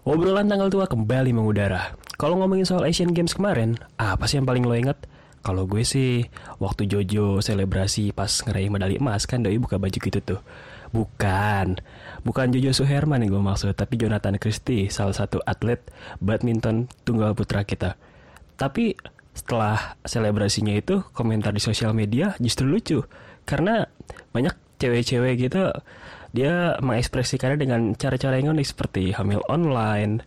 Obrolan tanggal tua kembali mengudara. Kalau ngomongin soal Asian Games kemarin, apa sih yang paling lo inget? Kalau gue sih, waktu Jojo selebrasi pas ngeraih medali emas kan doi buka baju gitu tuh. Bukan, bukan Jojo Suherman yang gue maksud, tapi Jonathan Christie, salah satu atlet badminton tunggal putra kita. Tapi setelah selebrasinya itu, komentar di sosial media justru lucu. Karena banyak cewek-cewek gitu, dia mengekspresikannya dengan cara-cara yang unik seperti hamil online,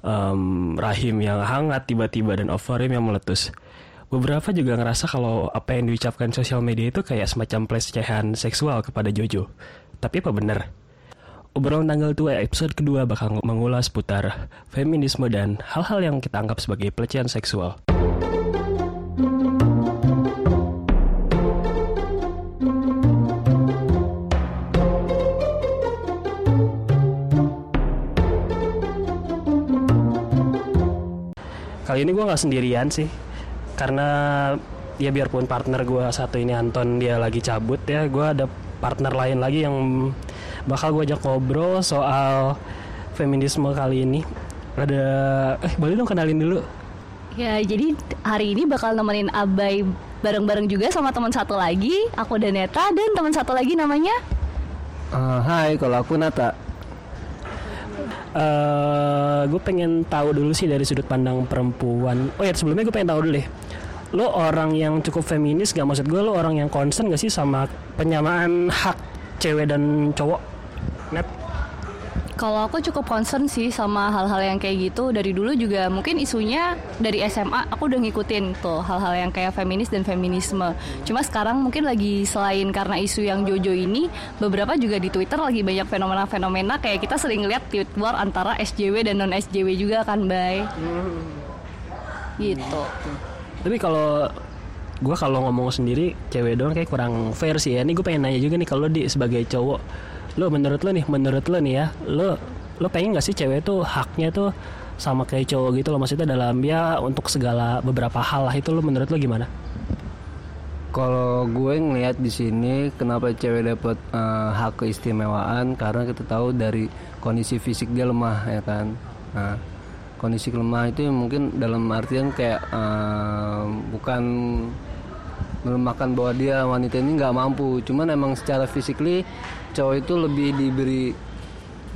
em, rahim yang hangat tiba-tiba dan ovarium yang meletus. Beberapa juga ngerasa kalau apa yang diucapkan sosial media itu kayak semacam pelecehan seksual kepada Jojo. Tapi apa benar? Obrolan tanggal tua episode kedua bakal mengulas putar feminisme dan hal-hal yang kita anggap sebagai pelecehan seksual. Kali ini gue nggak sendirian sih, karena ya biarpun partner gue satu ini Anton dia lagi cabut ya, gue ada partner lain lagi yang bakal gue ajak ngobrol soal feminisme kali ini. Ada, eh boleh dong kenalin dulu. Ya, jadi hari ini bakal nemenin Abai bareng-bareng juga sama teman satu lagi. Aku dan Neta dan teman satu lagi namanya Eh, hai, kalau aku Nata. Eh gue pengen tahu dulu sih dari sudut pandang perempuan. Oh ya sebelumnya gue pengen tahu dulu deh. Lo orang yang cukup feminis gak maksud gue lo orang yang concern gak sih sama penyamaan hak cewek dan cowok? Net. Kalau aku cukup concern sih sama hal-hal yang kayak gitu dari dulu juga mungkin isunya dari SMA aku udah ngikutin tuh hal-hal yang kayak feminis dan feminisme. Cuma sekarang mungkin lagi selain karena isu yang Jojo ini beberapa juga di Twitter lagi banyak fenomena-fenomena kayak kita sering lihat tweet war antara SJW dan non SJW juga kan, Bay. Gitu. Tapi kalau gue kalau ngomong sendiri cewek doang kayak kurang fair sih ya. Ini gue pengen nanya juga nih kalau di sebagai cowok, lo menurut lo nih, menurut lo nih ya, lo lo pengen gak sih cewek tuh haknya tuh sama kayak cowok gitu loh maksudnya dalam ya untuk segala beberapa hal lah itu lo menurut lo gimana? Kalau gue ngelihat di sini kenapa cewek dapat eh, hak keistimewaan karena kita tahu dari kondisi fisik dia lemah ya kan. Nah, kondisi lemah itu mungkin dalam artian kayak eh, bukan melemahkan bahwa dia wanita ini nggak mampu, cuman emang secara physically cowok itu lebih diberi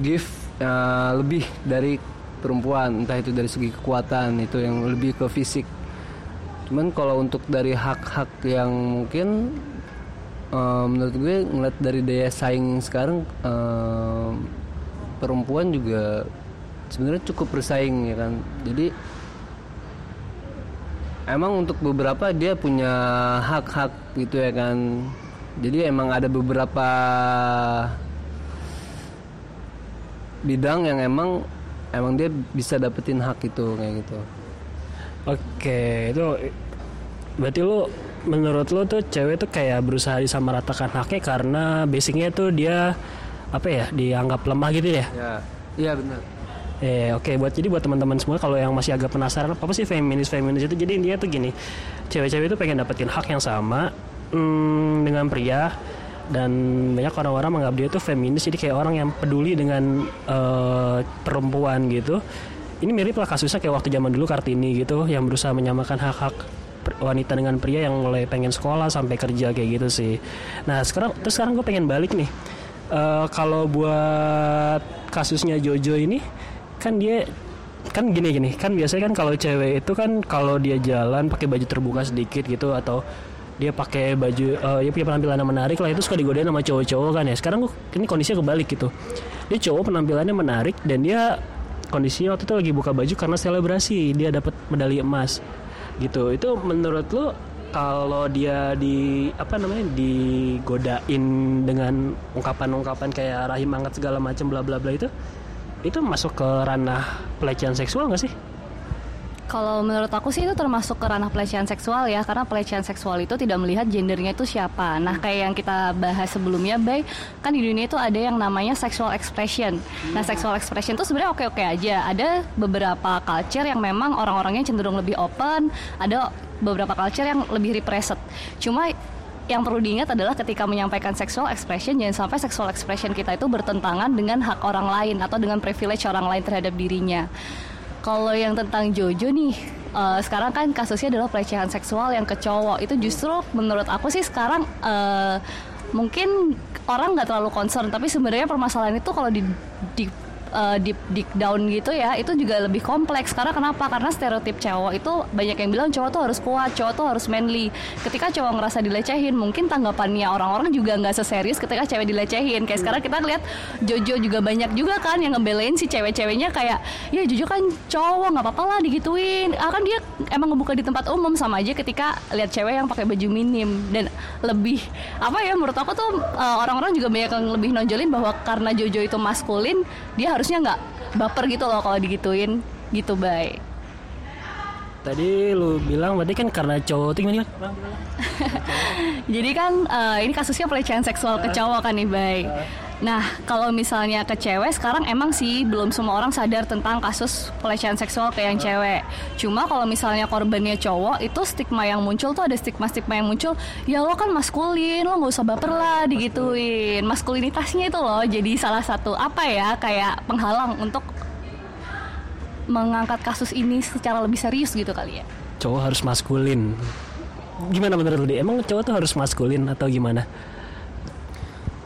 gift eh, lebih dari perempuan, entah itu dari segi kekuatan itu yang lebih ke fisik. Cuman kalau untuk dari hak-hak yang mungkin eh, menurut gue ngeliat dari daya saing sekarang eh, perempuan juga sebenarnya cukup bersaing ya kan. Jadi emang untuk beberapa dia punya hak-hak gitu ya kan. Jadi emang ada beberapa bidang yang emang emang dia bisa dapetin hak itu kayak gitu. Oke, itu berarti lo menurut lo tuh cewek tuh kayak berusaha disamaratakan haknya karena basicnya tuh dia apa ya dianggap lemah gitu ya? Ya, iya benar. Eh oke buat jadi buat teman-teman semua kalau yang masih agak penasaran apa sih feminis feminis itu jadi intinya tuh gini cewek-cewek itu pengen dapetin hak yang sama hmm, dengan pria. Dan banyak orang-orang menganggap dia tuh feminis jadi kayak orang yang peduli dengan eh, perempuan gitu. Ini mirip lah kasusnya kayak waktu zaman dulu kartini gitu yang berusaha menyamakan hak-hak wanita dengan pria yang mulai pengen sekolah sampai kerja kayak gitu sih. Nah sekarang terus sekarang gue pengen balik nih. Eh, kalau buat kasusnya Jojo ini kan dia kan gini gini kan biasanya kan kalau cewek itu kan kalau dia jalan pakai baju terbuka sedikit gitu atau dia pakai baju eh, dia punya penampilan yang menarik lah. Itu suka digodain sama cowok-cowok kan ya. Sekarang kok ini kondisinya kebalik gitu. Dia cowok penampilannya menarik dan dia kondisinya waktu itu lagi buka baju karena selebrasi. Dia dapat medali emas gitu. Itu menurut lo kalau dia di apa namanya digodain dengan ungkapan-ungkapan kayak rahim hangat segala macam bla bla bla itu itu masuk ke ranah pelecehan seksual nggak sih? Kalau menurut aku sih itu termasuk ke ranah pelecehan seksual ya Karena pelecehan seksual itu tidak melihat gendernya itu siapa. Nah kayak yang kita bahas sebelumnya Bay Kan di dunia itu ada yang namanya sexual expression. Nah sexual expression itu sebenarnya oke-oke aja. Ada beberapa culture yang memang orang-orangnya cenderung lebih open Ada beberapa culture yang lebih repressed. Cuma yang perlu diingat adalah ketika menyampaikan sexual expression jangan sampai sexual expression kita itu bertentangan dengan hak orang lain atau dengan privilege orang lain terhadap dirinya. Kalau yang tentang Jojo nih, uh, sekarang kan kasusnya adalah pelecehan seksual yang ke cowok. Itu justru menurut aku sih sekarang uh, mungkin orang nggak terlalu concern, tapi sebenarnya permasalahan itu kalau di, di uh, deep deep down gitu ya itu juga lebih kompleks. Karena kenapa? Karena stereotip cowok itu banyak yang bilang cowok tuh harus kuat cowok tuh harus manly. Ketika cowok ngerasa dilecehin mungkin tanggapannya orang-orang juga nggak seserius ketika cewek dilecehin kayak sekarang kita lihat Jojo juga banyak juga kan yang ngebelain si cewek-ceweknya kayak ya Jojo kan cowok nggak apa-apa lah digituin. Ah, kan dia emang ngebuka di tempat umum sama aja ketika lihat cewek yang pakai baju minim. Dan lebih apa ya menurut aku tuh uh, orang-orang juga banyak yang lebih nonjolin bahwa karena Jojo itu maskulin dia harusnya nggak baper gitu loh kalau digituin gitu baik tadi lu bilang berarti kan karena cowok itu gimana? Jadi kan uh, ini kasusnya pelecehan seksual ke cowok kan nih baik. Nah kalau misalnya ke cewek sekarang emang sih belum semua orang sadar tentang kasus pelecehan seksual ke yang cewek. Cuma kalau misalnya korbannya cowok itu stigma yang muncul tuh ada stigma-stigma yang muncul. Ya lo kan maskulin, lo nggak usah baper lah digituin. Maskulinitasnya itu loh jadi salah satu apa ya kayak penghalang untuk mengangkat kasus ini secara lebih serius gitu kali ya? Cowok harus maskulin. Gimana menurut lu? Emang cowok tuh harus maskulin atau gimana?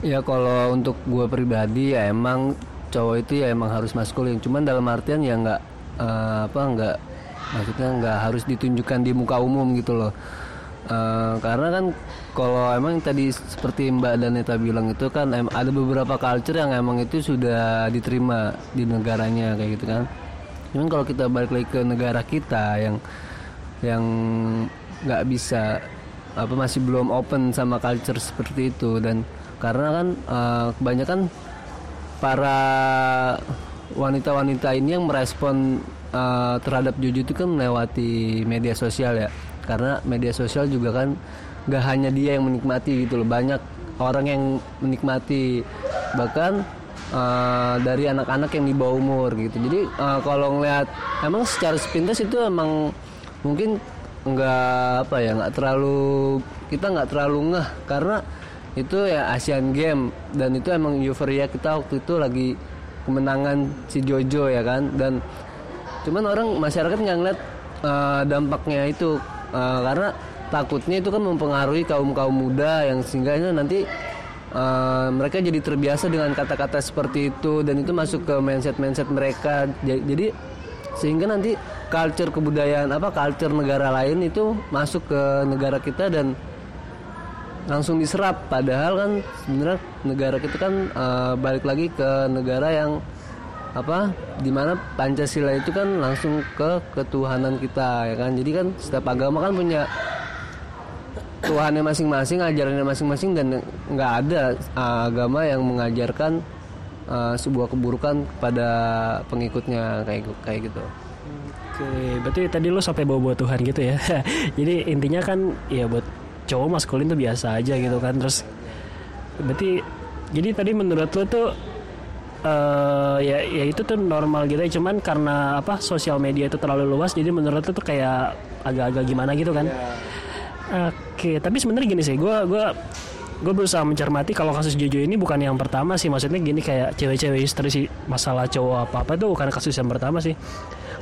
Ya kalau untuk gue pribadi ya emang cowok itu ya emang harus maskulin. Cuman dalam artian ya nggak uh, apa nggak maksudnya nggak harus ditunjukkan di muka umum gitu loh. Uh, karena kan kalau emang tadi seperti Mbak Daneta bilang itu kan em, ada beberapa culture yang emang itu sudah diterima di negaranya kayak gitu kan Cuman kalau kita balik lagi ke negara kita yang yang nggak bisa apa masih belum open sama culture seperti itu dan karena kan uh, kebanyakan para wanita-wanita ini yang merespon uh, terhadap Jojo itu kan melewati media sosial ya. Karena media sosial juga kan nggak hanya dia yang menikmati gitu loh. Banyak orang yang menikmati. Bahkan uh, dari anak-anak yang di bawah umur gitu. Jadi uh, kalau ngeliat emang secara sepintas itu emang mungkin nggak apa ya nggak terlalu kita nggak terlalu ngeh. Karena itu ya Asian Game dan itu emang euforia kita waktu itu lagi kemenangan si Jojo ya kan? Dan cuman orang masyarakat nggak ngeliat uh, dampaknya itu. Uh, karena takutnya itu kan mempengaruhi kaum kaum muda yang sehingga nanti uh, mereka jadi terbiasa dengan kata-kata seperti itu. Dan itu masuk ke mindset mindset mereka jadi sehingga nanti culture kebudayaan apa culture negara lain itu masuk ke negara kita dan langsung diserap padahal kan sebenarnya negara kita kan uh, balik lagi ke negara yang apa di mana Pancasila itu kan langsung ke ketuhanan kita ya kan jadi kan setiap agama kan punya Tuhannya masing-masing, ajarannya masing-masing dan nggak ada uh, agama yang mengajarkan uh, sebuah keburukan kepada pengikutnya kayak kayak gitu. Oke, berarti tadi lo sampai bawa-bawa Tuhan gitu ya. Jadi intinya kan ya buat cowok maskulin tuh biasa aja gitu kan. Terus berarti jadi tadi menurut lo tuh uh, ya ya itu tuh normal gitu ya. Cuman karena apa sosial media itu terlalu luas jadi menurut lo tuh kayak agak-agak gimana gitu kan. Yeah Oke, tapi sebenarnya gini sih, gue gue gue berusaha mencermati kalau kasus Jojo ini bukan yang pertama sih, maksudnya gini kayak cewek-cewek istri sih masalah cowok apa apa itu bukan kasus yang pertama sih.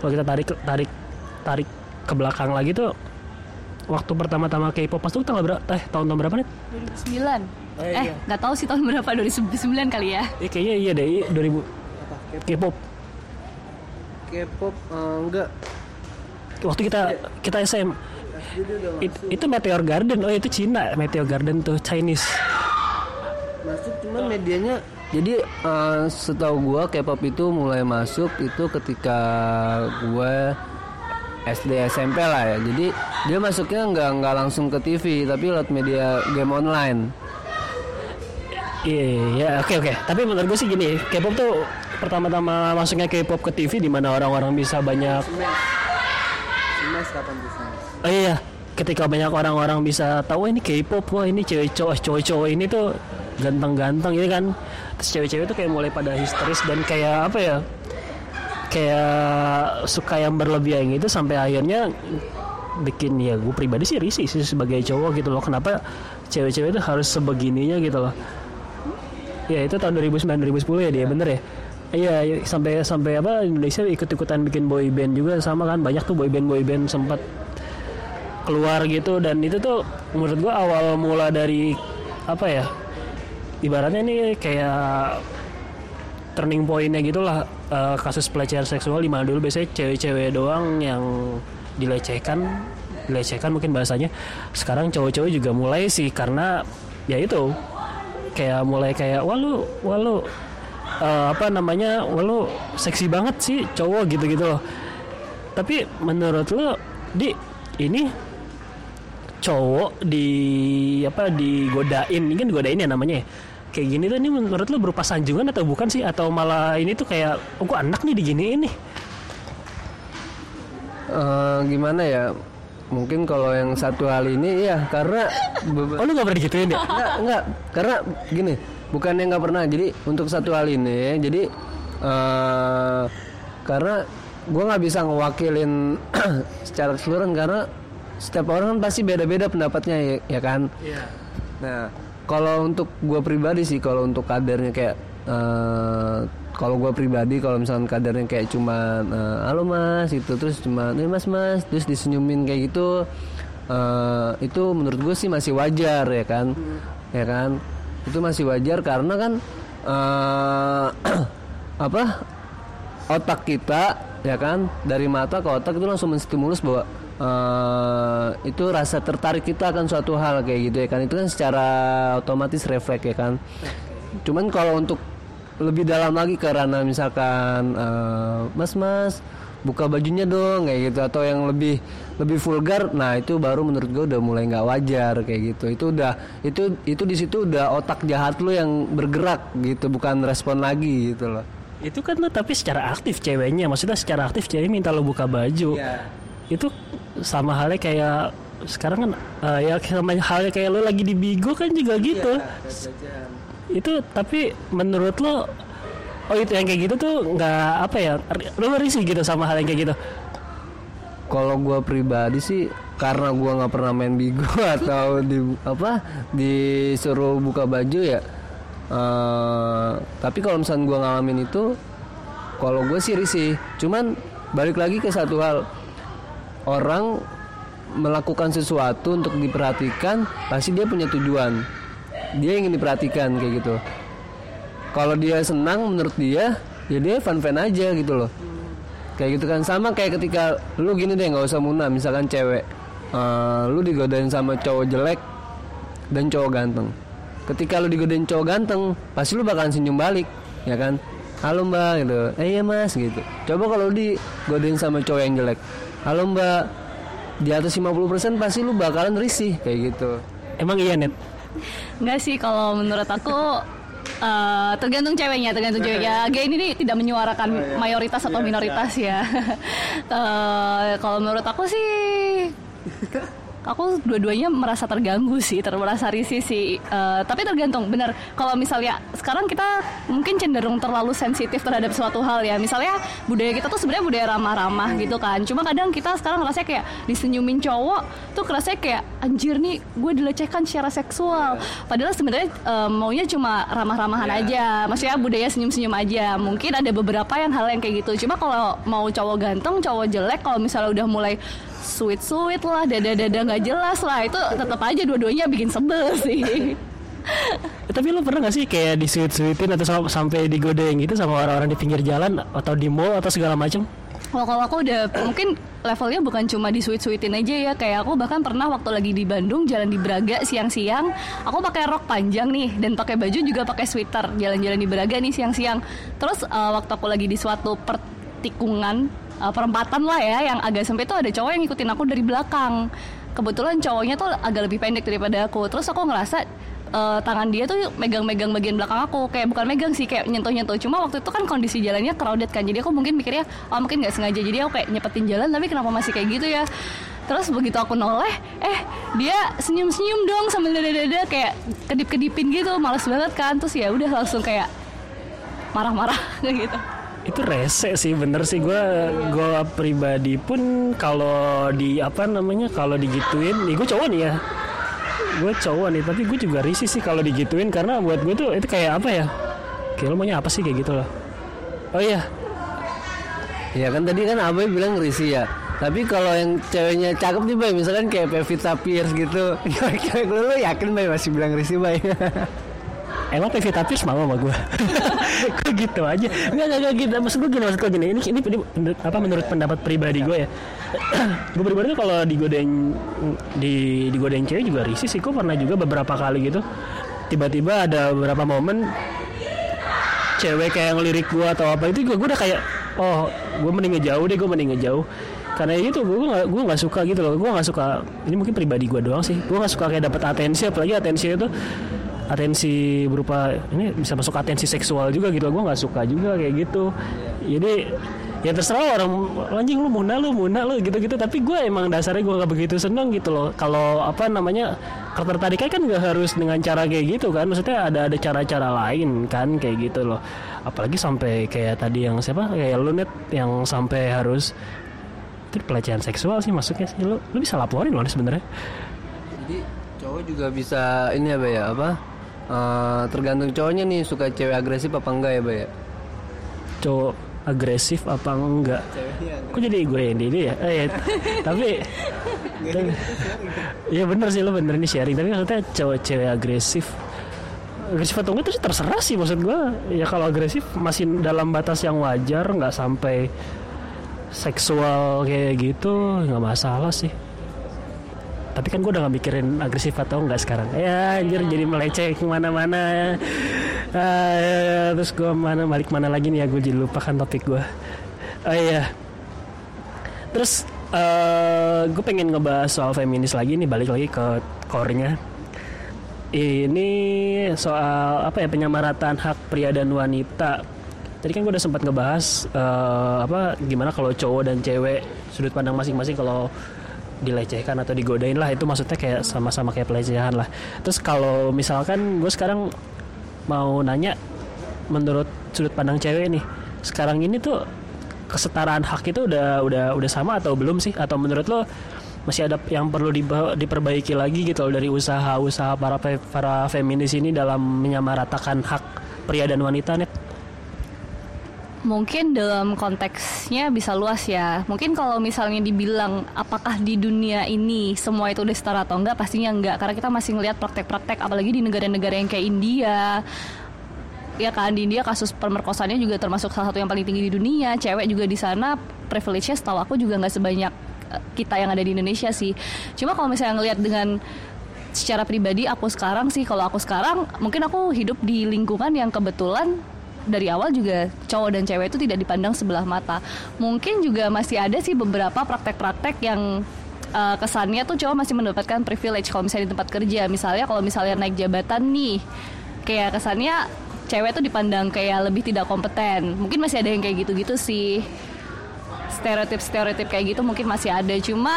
Kalau kita tarik tarik tarik ke belakang lagi tuh waktu pertama-tama K-pop pas tuh tanggal berapa? Eh tahun tahun berapa nih? 2009. Eh, eh nggak tahu sih tahun berapa 2009 kali ya? Eh kayaknya iya deh 2000 K-pop. K-pop uh, enggak. Waktu kita kita SM It, itu Meteor Garden. Oh, itu Cina. Meteor Garden tuh Chinese. Masuk cuman medianya jadi uh, setahu gua K-pop itu mulai masuk itu ketika gue SD SMP lah ya. Jadi dia masuknya nggak nggak langsung ke TV tapi lewat media game online. Iya, yeah, oke okay, oke. Okay. Tapi menurut gue sih gini, K-pop tuh pertama-tama masuknya K-pop ke TV di mana orang-orang bisa banyak. Smash kapan oh iya ketika banyak orang-orang bisa tahu ini K-pop wah ini cewek cowok cowok-cowok ini tuh ganteng-ganteng ini kan terus cewek-cewek tuh kayak mulai pada histeris dan kayak apa ya kayak suka yang berlebihan gitu sampai akhirnya bikin ya gue pribadi sih risih sih sebagai cowok gitu loh. Kenapa cewek-cewek itu harus sebegininya gitu loh? Ya itu tahun 2009 2010 ya dia bener ya? Iya iya, sampai sampai apa Indonesia ikut-ikutan bikin boy band juga sama kan? Banyak tuh boy band boy band sempat keluar gitu. Dan itu tuh menurut gua awal mula dari apa ya? Ibaratnya ini kayak turning pointnya gitulah eh, kasus pelecehan seksual di mana dulu biasanya cewek-cewek doang yang dilecehkan. Dilecehkan mungkin bahasanya. Sekarang cowok-cowok juga mulai sih karena ya itu kayak mulai kayak wah lu wah lu eh, apa namanya wah lu seksi banget sih cowok gitu-gitu tapi menurut lo di ini cowok di apa digodain ini kan digodain ya namanya ya kayak gini tuh ini menurut lo berupa sanjungan atau bukan sih? Atau malah ini tuh kayak oh kok anak nih diginiin nih? Eh, gimana ya? Mungkin kalau yang satu hal ini ya karena oh lu gak pernah digituin ya? Enggak enggak karena gini bukannya nggak pernah. Jadi untuk satu hal ini jadi eh karena gue nggak bisa ngewakilin secara keseluruhan karena setiap orang kan pasti beda-beda pendapatnya ya, ya kan? Nah, kalau untuk gue pribadi sih, kalau untuk kadernya kayak, eh kalau gue pribadi, kalau misalnya kadernya kayak cuma, eh, halo mas, itu terus cuma, nih mas mas, terus disenyumin kayak gitu, eh itu menurut gue sih masih wajar ya kan, ya kan, itu masih wajar karena kan, eh apa, otak kita ya kan? Dari mata ke otak itu langsung menstimulus bahwa eh, itu rasa tertarik kita akan suatu hal kayak gitu ya kan. Itu kan secara otomatis refleks ya kan. Cuman kalau untuk lebih dalam lagi ke ranah misalkan eh, mas mas buka bajunya dong kayak gitu. Atau yang lebih lebih vulgar nah itu baru menurut gue udah mulai nggak wajar kayak gitu. Itu udah itu itu di situ udah otak jahat lo yang bergerak gitu bukan respon lagi gitu loh. Itu kan lo tapi secara aktif ceweknya. Maksudnya secara aktif cewek minta lo buka baju. Itu sama halnya kayak sekarang kan eh, ya sama halnya kayak lo lagi di bigo kan juga gitu itu tapi menurut lo oh itu yang kayak gitu tuh nggak apa ya lo risih gitu sama hal yang kayak gitu Kalau gua pribadi sih karena gua nggak pernah main bigo atau di apa disuruh buka baju ya. eh, tapi kalau misalnya gua ngalamin itu, kalau gue sih risih. Cuman balik lagi ke satu hal, orang melakukan sesuatu untuk diperhatikan pasti dia punya tujuan. Dia ingin diperhatikan kayak gitu. Kalau dia senang menurut dia, ya dia fan-fan aja gitu loh. Kayak gitu kan. Sama kayak ketika lu gini deh nggak usah muna misalkan cewek eh, lu digodain sama cowok jelek dan cowok ganteng. Ketika lu digodain cowok ganteng pasti lu bakalan senyum balik ya kan? Halo mbak gitu. Eh iya mas gitu. Coba kalau digodain sama cowok yang jelek halo mbak. Di atas 50% pasti lu bakalan risih kayak gitu. Emang iya net? Enggak sih kalau menurut aku eh, tergantung ceweknya, tergantung ceweknya. Gay ini nih tidak menyuarakan mayoritas atau minoritas ya. Eh, kalau menurut aku sih aku dua-duanya merasa terganggu sih, ter merasa risih sih. Eh, tapi tergantung, benar. Kalau misalnya sekarang kita mungkin cenderung terlalu sensitif terhadap suatu hal ya. Misalnya budaya kita tuh sebenarnya budaya ramah-ramah gitu kan. Cuma kadang kita sekarang ngerasa kayak disenyumin cowok tuh kerasa kayak anjir nih gue dilecehkan secara seksual. Padahal sebenarnya eh, maunya cuma ramah-ramahan aja. Maksudnya budaya senyum-senyum aja. Mungkin ada beberapa yang hal yang kayak gitu. Cuma kalau mau cowok ganteng, cowok jelek, kalau misalnya udah mulai sweet sweet lah dada dada nggak jelas lah. Itu tetap aja dua-duanya bikin sebel sih. Tapi lo pernah gak sih kayak disuit-suitin atau sam- sampai digodain gitu sama orang-orang di pinggir jalan atau di mall atau segala macam Kalau kalau aku udah mungkin levelnya bukan cuma di sweet sweetin aja ya. Kayak aku bahkan pernah waktu lagi di Bandung jalan di Braga siang-siang aku pakai rok panjang nih dan pakai baju juga pakai sweater. Jalan-jalan di Braga nih siang-siang. Terus eh, waktu aku lagi di suatu pertikungan eh, perempatan lah ya yang agak sempit tuh ada cowok yang ngikutin aku dari belakang. Kebetulan cowoknya tuh agak lebih pendek daripada aku. Terus aku ngerasa eh, tangan dia tuh megang-megang bagian belakang aku. Kayak bukan megang sih kayak nyentuh-nyentuh. Cuma waktu itu kan kondisi jalannya crowded kan. Jadi aku mungkin mikirnya oh mungkin nggak sengaja. Jadi aku kayak nyepetin jalan tapi kenapa masih kayak gitu ya? Terus begitu aku noleh eh dia senyum-senyum dong sambil dada-dada kayak kedip-kedipin gitu. Males banget kan? Terus ya udah langsung kayak marah-marah gitu itu rese sih bener sih gue gue pribadi pun kalau di apa namanya kalau digituin nih gue cowok nih ya gue cowok nih tapi gue juga risih sih kalau digituin karena buat gue tuh itu kayak apa ya kayak lo maunya apa sih kayak gitu loh oh iya Ya kan tadi kan Abai bilang risih ya. Tapi kalau yang ceweknya cakep nih Bay, misalkan kayak Pevita Pierce gitu. Kira-kira lu yakin Bay masih bilang risih Bay? Emang Pevita Pierce mau sama gue? Kok gitu aja? Enggak, enggak gitu. Maksud gue gini, maksud gue gini. Ini, ini, ini apa menurut pendapat pribadi gue ya. gue pribadi kalau digodain di digodain cewek juga risih sih. Gue pernah juga beberapa kali gitu. Tiba-tiba ada beberapa momen cewek kayak ngelirik gue atau apa itu gue udah kayak oh gue mending ngejauh deh gue mending ngejauh karena itu gue nggak gue nggak suka gitu loh gue nggak suka ini mungkin pribadi gue doang sih gue nggak suka kayak dapat atensi apalagi atensi itu atensi berupa ini bisa masuk atensi seksual juga gitu. Gue nggak suka juga kayak gitu. Jadi ya terserah orang anjing lu muna lu muna lu gitu-gitu. Tapi gue emang dasarnya gue nggak begitu seneng gitu loh. Kalau apa namanya ketertarikan kan nggak harus dengan cara kayak gitu kan. Maksudnya ada ada cara-cara lain kan kayak gitu loh. Apalagi sampai kayak tadi yang siapa? Kayak lu net yang sampai harus itu pelecehan seksual sih masuknya sih. Lu lu bisa laporin loh sebenarnya. Jadi cowok juga bisa ini Bay ya apa? Eh, tergantung cowoknya nih suka cewek agresif apa enggak ya Bay ya? cowok agresif apa enggak? Kok jadi gue yang ini ya? Eh, ya, tapi tapi- Iya bener sih lo bener ini sharing. Tapi maksudnya cowok cewek agresif agresif atau enggak itu terserah sih maksud gue ya kalau agresif masih dalam batas yang wajar nggak sampai seksual kayak gitu nggak masalah sih tapi kan gue udah gak mikirin agresif atau enggak sekarang. Ya anjir jadi meleceh ke mana-mana. Ah, terus gue mana balik mana lagi nih ya gue jadi lupakan topik gue oh iya. Terus eh gue pengen ngebahas soal feminis lagi nih balik lagi ke core-nya. Ini soal apa ya penyamarataan hak pria dan wanita. Tadi kan gue udah sempat ngebahas eh, apa gimana kalau cowok dan cewek sudut pandang masing-masing kalau dilecehkan atau digodain lah. Itu maksudnya kayak sama-sama kayak pelecehan lah. Terus kalau misalkan gue sekarang mau nanya menurut sudut pandang cewek nih sekarang ini tuh kesetaraan hak itu udah udah udah sama atau belum sih? Atau menurut lo masih ada yang perlu diperbaiki lagi gitu loh dari usaha-usaha para para feminis ini dalam menyamaratakan hak pria dan wanita net Mungkin dalam konteksnya bisa luas ya. Mungkin kalau misalnya dibilang apakah di dunia ini semua itu udah setara atau enggak, pastinya enggak. Karena kita masih ngelihat praktek-praktek, apalagi di negara-negara yang kayak India. Ya kan di India kasus pemerkosaannya juga termasuk salah satu yang paling tinggi di dunia. Cewek juga di sana privilege-nya setahu aku juga nggak sebanyak eh, kita yang ada di Indonesia sih. Cuma kalau misalnya ngelihat dengan secara pribadi aku sekarang sih kalau aku sekarang mungkin aku hidup di lingkungan yang kebetulan dari awal juga cowok dan cewek itu tidak dipandang sebelah mata. Mungkin juga masih ada sih beberapa praktek-praktek yang uh, kesannya tuh cowok masih mendapatkan privilege kalau misalnya di tempat kerja. Misalnya kalau misalnya naik jabatan nih, kayak kesannya cewek tuh dipandang kayak lebih tidak kompeten. Mungkin masih ada yang kayak gitu-gitu sih stereotip-stereotip kayak gitu mungkin masih ada cuma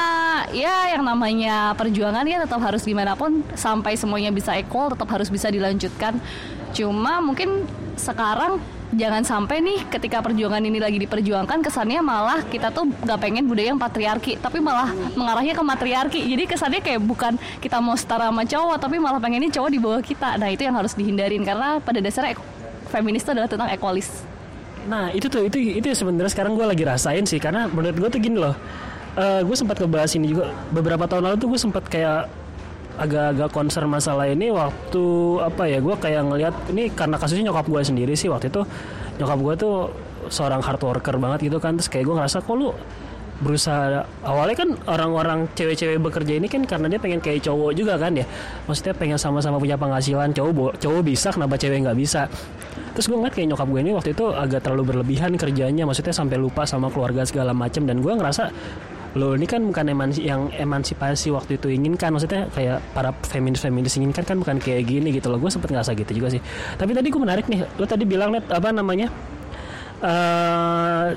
ya yang namanya perjuangan ya tetap harus gimana pun sampai semuanya bisa equal tetap harus bisa dilanjutkan cuma mungkin sekarang jangan sampai nih ketika perjuangan ini lagi diperjuangkan kesannya malah kita tuh nggak pengen budaya yang patriarki tapi malah mengarahnya ke matriarki. Jadi kesannya kayak bukan kita mau setara sama cowok tapi malah pengennya cowok di bawah kita. Nah itu yang harus dihindarin karena pada dasarnya feminis itu adalah tentang equalis Nah itu tuh itu itu sebenarnya sekarang gue lagi rasain sih karena menurut gue tuh gini loh. gue sempat ngebahas ini juga beberapa tahun lalu tuh gue sempat kayak agak-agak concern masalah ini waktu apa ya gue kayak ngelihat ini karena kasusnya nyokap gue sendiri sih waktu itu. Nyokap gue tuh seorang hard worker banget gitu kan terus kayak gue ngerasa kok lu berusaha? Awalnya kan orang-orang cewek-cewek bekerja ini kan karena dia pengen kayak cowok juga kan ya. Maksudnya pengen sama-sama punya penghasilan cowok cowok bisa kenapa cewek nggak bisa? Terus gue ngeliat kayak nyokap gue ini waktu itu agak terlalu berlebihan kerjanya maksudnya sampai lupa sama keluarga segala macam dan gue ngerasa lo ini kan bukan emansi yang emansipasi waktu itu inginkan. Maksudnya kayak para feminis feminis inginkan kan bukan kayak gini gitu loh. Gue sempet ngerasa gitu juga sih. Tapi tadi gue menarik nih. Lo tadi bilang net apa namanya? Eh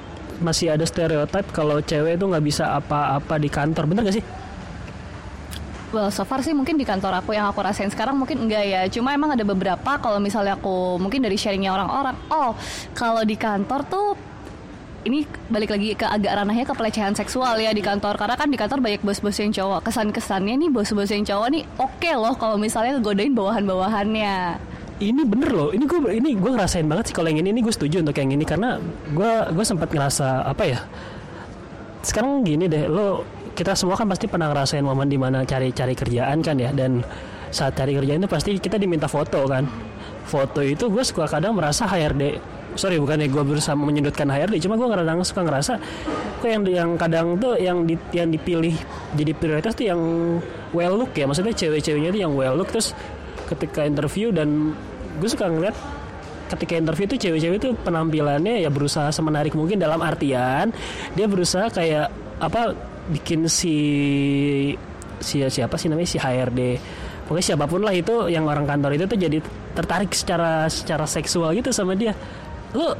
masih ada stereotip kalau cewek itu nggak bisa apa-apa di kantor. Bener gak sih? Well, so far sih mungkin di kantor aku yang aku rasain sekarang mungkin enggak ya. Cuma emang ada beberapa kalau misalnya aku mungkin dari sharingnya orang-orang. Oh, kalau di kantor tuh ini balik lagi ke agak ranahnya ke pelecehan seksual ya di kantor. Karena kan di kantor banyak bos-bos yang cowok. Kesan-kesannya nih bos-bos yang cowok nih oke loh kalau misalnya ngegodain bawahan-bawahannya. Ini bener loh. Ini gue ini gue ngerasain banget sih kalau yang ini. Ini gue setuju untuk yang ini. Karena gue gue sempat ngerasa apa ya sekarang gini deh. Lo kita semua kan pasti pernah ngerasain momen di mana cari-cari kerjaan kan ya. Dan saat cari kerjaan itu pasti kita diminta foto kan. Foto itu gue suka kadang merasa HRD sorry bukan ya gue berusaha menyudutkan HRD cuma gue kadang suka ngerasa kok yang yang kadang tuh yang di, yang dipilih jadi prioritas tuh yang well look ya maksudnya cewek-ceweknya itu yang well look terus ketika interview dan gue suka ngeliat ketika interview tuh cewek-cewek itu penampilannya ya berusaha semenarik mungkin dalam artian dia berusaha kayak apa bikin si si siapa sih namanya si HRD pokoknya siapa pun lah itu yang orang kantor itu tuh jadi tertarik secara secara seksual gitu sama dia lo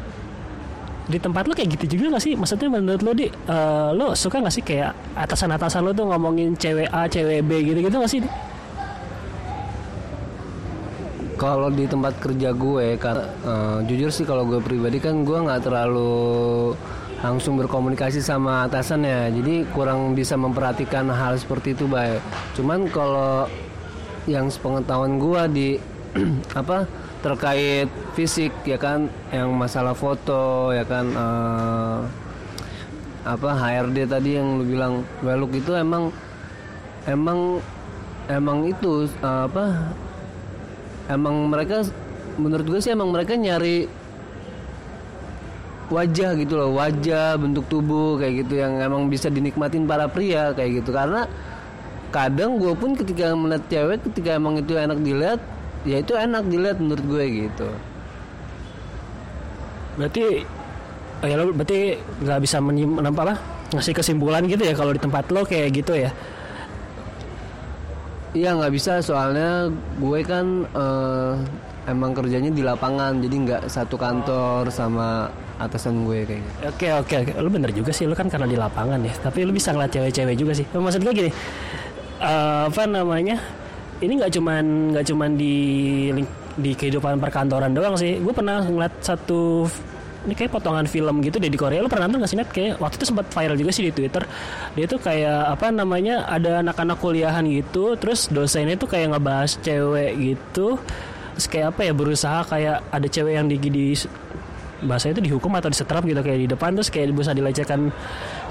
di tempat lo kayak gitu juga gak sih? Maksudnya menurut lo di uh, lo suka gak sih kayak atasan-atasan lo tuh ngomongin cewek A, cewek B gitu-gitu gak sih? Kalau di tempat kerja gue, karena uh, jujur sih kalau gue pribadi kan gue nggak terlalu langsung berkomunikasi sama atasannya, jadi kurang bisa memperhatikan hal seperti itu baik. Cuman kalau yang sepengetahuan gue di apa terkait fisik ya kan? Yang masalah foto ya kan? Uh, apa HRD tadi yang lu bilang weluk itu emang emang emang itu uh, apa? Emang mereka menurut gue sih emang mereka nyari wajah gitu loh wajah bentuk tubuh kayak gitu yang emang bisa dinikmatin para pria kayak gitu. Karena kadang gue pun ketika melihat cewek ketika emang itu enak dilihat ya itu enak dilihat menurut gue gitu berarti oh ya lo berarti nggak bisa menempa apa ngasih kesimpulan gitu ya kalau di tempat lo kayak gitu ya Iya nggak bisa soalnya gue kan uh, emang kerjanya di lapangan jadi nggak satu kantor sama atasan gue kayak gitu. Oke oke oke, lu bener juga sih lu kan karena di lapangan ya. Tapi lu bisa ngeliat cewek-cewek juga sih. Maksud gue gini, uh, apa namanya? Ini nggak cuman nggak cuman di di kehidupan perkantoran doang sih. Gue pernah ngeliat satu ini kayak potongan film gitu deh di Korea. Lu pernah nonton gak sih net? Kayak waktu itu sempat viral juga sih di Twitter. Dia tuh kayak apa namanya ada anak-anak kuliahan gitu, terus dosennya tuh kayak ngebahas cewek gitu. Terus kayak apa ya berusaha kayak ada cewek yang di, bahasa itu dihukum atau disetrap gitu kayak di depan terus kayak berusaha dilecehkan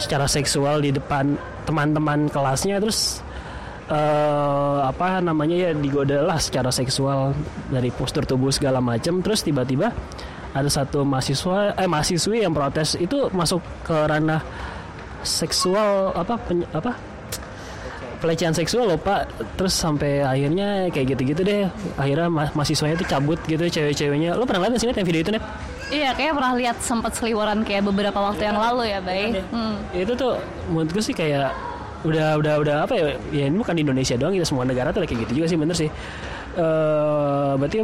secara seksual di depan teman-teman kelasnya terus uh, apa namanya ya digoda lah secara seksual dari postur tubuh segala macam terus tiba-tiba ada satu mahasiswa eh mahasiswi yang protes itu masuk ke ranah seksual apa pen, apa? Pelecehan seksual loh pak. Terus sampai akhirnya kayak gitu-gitu deh. Akhirnya ma mahasiswanya itu cabut gitu cewek-ceweknya. Lo pernah lihat sih yang video itu net Iya, kayak pernah lihat sempat seliweran kayak beberapa waktu yang lalu ya, Bay. Hmm. Itu tuh menurut gue sih kayak udah udah udah apa ya? Ya ini bukan di Indonesia doang, kita semua negara tuh kayak gitu juga sih bener sih. Uh, berarti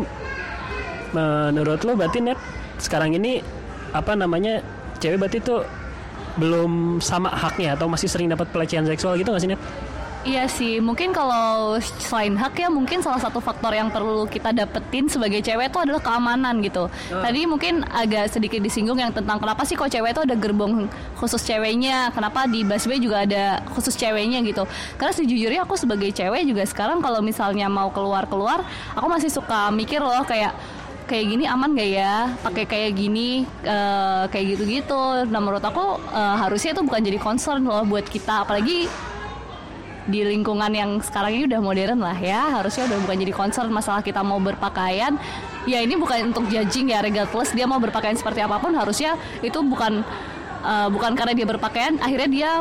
menurut lo berarti net sekarang ini apa namanya cewek berarti tuh belum sama haknya atau masih sering dapat pelecehan seksual gitu gak sih net? Iya sih, mungkin kalau selain hak ya mungkin salah satu faktor yang perlu kita dapetin sebagai cewek itu adalah keamanan gitu. Oh. Tadi mungkin agak sedikit disinggung yang tentang kenapa sih kok cewek itu ada gerbong khusus ceweknya, kenapa di busway juga ada khusus ceweknya gitu. Karena sejujurnya aku sebagai cewek juga sekarang kalau misalnya mau keluar-keluar, aku masih suka mikir loh kayak kayak gini aman gak ya pakai kayak gini uh, kayak gitu-gitu nah menurut aku uh, harusnya itu bukan jadi concern loh buat kita apalagi di lingkungan yang sekarang ini udah modern lah ya. Harusnya udah bukan jadi concern masalah kita mau berpakaian. Ya ini bukan untuk judging ya regardless dia mau berpakaian seperti apa pun harusnya itu bukan uh, bukan karena dia berpakaian akhirnya dia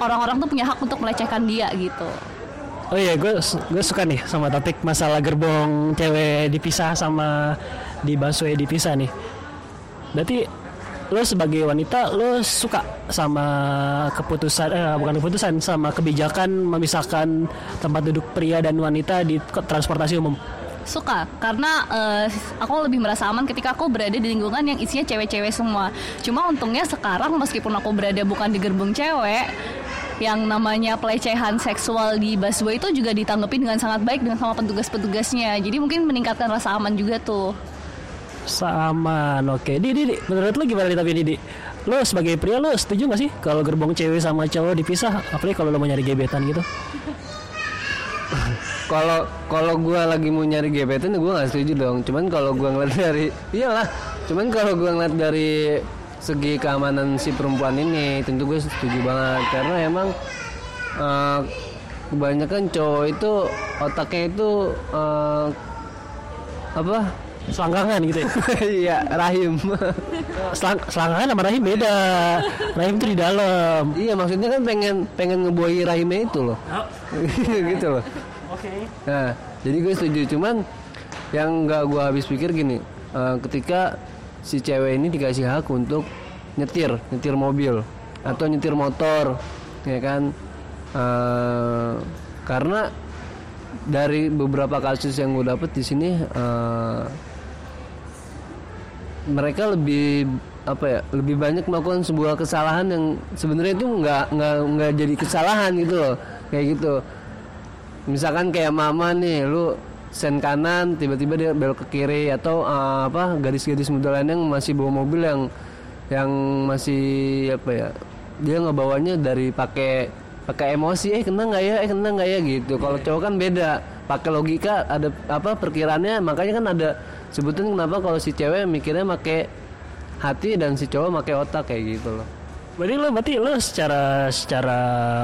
orang-orang tuh punya hak untuk melecehkan dia gitu. Oh iya, gue gue suka nih sama topik masalah gerbong cewek dipisah sama di busway dipisah nih. Berarti lo sebagai wanita lo suka sama keputusan eh bukan keputusan sama kebijakan memisahkan tempat duduk pria dan wanita di transportasi umum suka karena uh, aku lebih merasa aman ketika aku berada di lingkungan yang isinya cewek-cewek semua. Cuma untungnya sekarang meskipun aku berada bukan di gerbong cewek, yang namanya pelecehan seksual di busway itu juga ditanggapi dengan sangat baik dengan sama petugas-petugasnya. Jadi mungkin meningkatkan rasa aman juga tuh. Sama, oke. Di, di, di, menurut lu gimana nih tapi Didi? lo sebagai pria lo setuju gak sih kalau gerbong cewek sama cowok dipisah apalagi kalau lo mau nyari gebetan gitu Kalau kalau gue lagi mau nyari gebetan gue nggak setuju dong. Cuman kalau gue ngeliat dari iyalah. Cuman kalau gue ngeliat dari segi keamanan si perempuan ini tentu gue setuju banget karena emang eh, kebanyakan cowok itu otaknya itu eh, apa selangkangan gitu ya? Iya rahim. Selang, selangkangan sama rahim beda. Rahim tuh di dalam. Iya maksudnya kan pengen pengen ngebuahi rahimnya itu loh. Gitu loh. Oke. Nah, jadi gue setuju. Cuman yang nggak gue habis pikir gini, eh, ketika si cewek ini dikasih hak untuk nyetir, nyetir mobil atau nyetir motor, ya kan? Eh, karena dari beberapa kasus yang gue dapet di sini, eh, mereka lebih apa ya, lebih banyak melakukan sebuah kesalahan yang sebenarnya itu nggak nggak nggak jadi kesalahan gitu loh, kayak gitu. Misalkan kayak mama nih lu sen kanan tiba-tiba dia belok ke kiri atau uh, apa gadis-gadis muda lain yang masih bawa mobil yang yang masih apa ya dia ngebawanya dari pakai pakai emosi eh kena nggak ya? Eh kena nggak ya? Gitu. Kalau cowok kan beda. Pakai logika ada apa perkiraannya makanya kan ada sebutan kenapa kalau si cewek mikirnya pakai hati dan si cowok pakai otak kayak gitu loh. Berarti lo berarti lo secara secara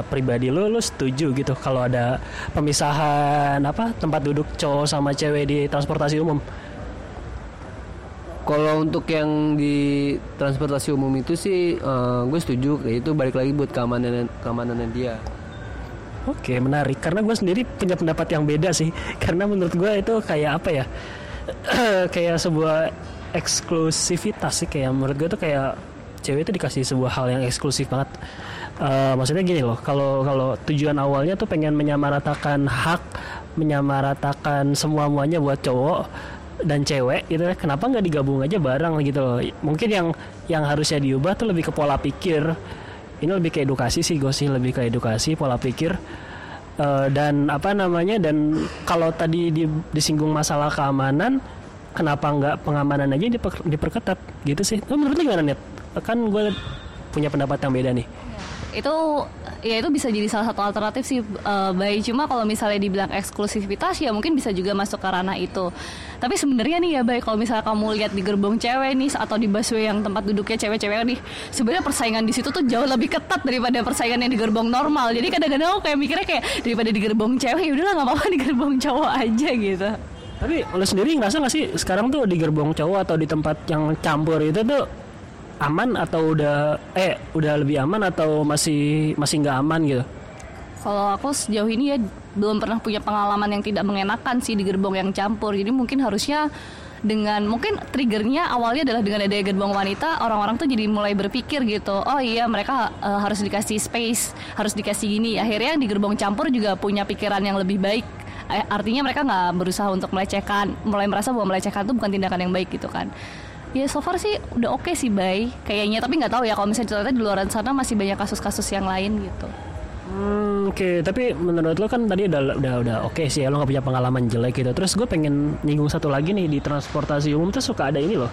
pribadi lo lo setuju gitu kalau ada pemisahan apa tempat duduk cowok sama cewek di transportasi umum? Kalau untuk yang di transportasi umum itu sih eh, gue setuju. Kayak itu balik lagi buat keamanan keamanannya dia. Oke menarik. Karena gue sendiri punya pendapat yang beda sih. Karena menurut gue itu kayak apa ya kayak sebuah eksklusivitas sih kayak menurut gue tuh kayak cewek itu dikasih sebuah hal yang eksklusif banget. Eh, maksudnya gini loh kalau kalau tujuan awalnya tuh pengen menyamaratakan hak menyamaratakan semua muanya buat cowok dan cewek gitu ya kenapa nggak digabung aja bareng gitu loh? Mungkin yang yang harusnya diubah tuh lebih ke pola pikir. Ini lebih ke edukasi sih gue sih lebih ke edukasi pola pikir Eh, dan apa namanya dan kalau tadi di- disinggung masalah keamanan kenapa nggak pengamanan aja diper- diperketat? Gitu sih. Lu menurut lu gimana net kan gue punya pendapat yang beda nih itu ya itu bisa jadi salah satu alternatif sih eh, baik cuma kalau misalnya dibilang eksklusivitas ya mungkin bisa juga masuk ke ranah itu. Tapi sebenarnya nih ya baik kalau misalnya kamu lihat di gerbong cewek nih atau di busway yang tempat duduknya cewek-cewek nih sebenarnya persaingan di situ tuh jauh lebih ketat daripada persaingan yang di gerbong normal. Jadi kadang-kadang aku kayak mikirnya kayak daripada di gerbong cewek ya udahlah nggak apa-apa di gerbong cowok aja gitu. Tapi lo sendiri ngerasa nggak sih sekarang tuh di gerbong cowok atau di tempat yang campur itu tuh aman atau udah eh udah lebih aman atau masih masih nggak aman gitu? Kalau aku sejauh ini ya belum pernah punya pengalaman yang tidak mengenakan sih di gerbong yang campur. Jadi mungkin harusnya dengan mungkin triggernya awalnya adalah dengan adanya gerbong wanita orang-orang tuh jadi mulai berpikir gitu oh iya mereka eh, harus dikasih space harus dikasih gini. Akhirnya di gerbong campur juga punya pikiran yang lebih baik. Eh, artinya mereka nggak berusaha untuk melecehkan mulai merasa bahwa melecehkan itu bukan tindakan yang baik gitu kan ya so far sih udah oke sih bay kayaknya tapi nggak tahu ya kalau misalnya ternyata di luar sana masih banyak kasus-kasus yang lain gitu Hmm, Oke, tapi menurut lo kan tadi udah udah udah oke sih ya lo nggak punya pengalaman jelek gitu. Terus gue pengen nyinggung satu lagi nih di transportasi umum tuh suka ada ini loh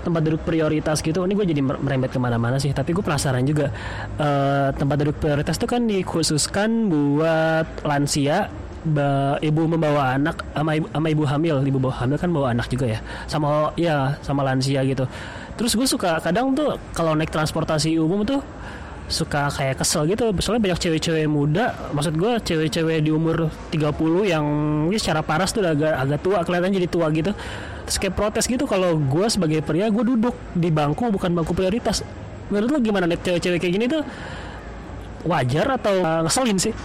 tempat duduk prioritas gitu. Ini gue jadi mer- merembet ke mana-mana sih. Tapi gue penasaran juga Eh, tempat duduk prioritas tuh kan dikhususkan buat lansia, ibu membawa anak sama ibu, sama ibu hamil. Ibu bawa hamil kan bawa anak juga ya. Sama ya sama lansia gitu. Terus gue suka kadang tuh kalau naik transportasi umum tuh suka kayak kesel gitu. Soalnya banyak cewek-cewek muda. Maksud gue cewek-cewek di umur 30 yang ini secara paras tuh agak agak tua kelihatan jadi tua gitu. Terus kayak protes gitu. Kalau gue sebagai pria gue duduk di bangku bukan bangku prioritas. Menurut lo gimana nih cewek-cewek kayak gini tuh? Wajar atau uh, ngeselin sih